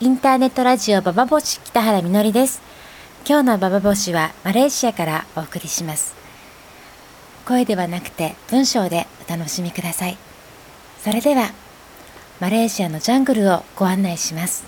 インターネットラジオババボシ北原みのりです。今日のババ星はマレーシアからお送りします。声ではなくて文章でお楽しみください。それではマレーシアのジャングルをご案内します。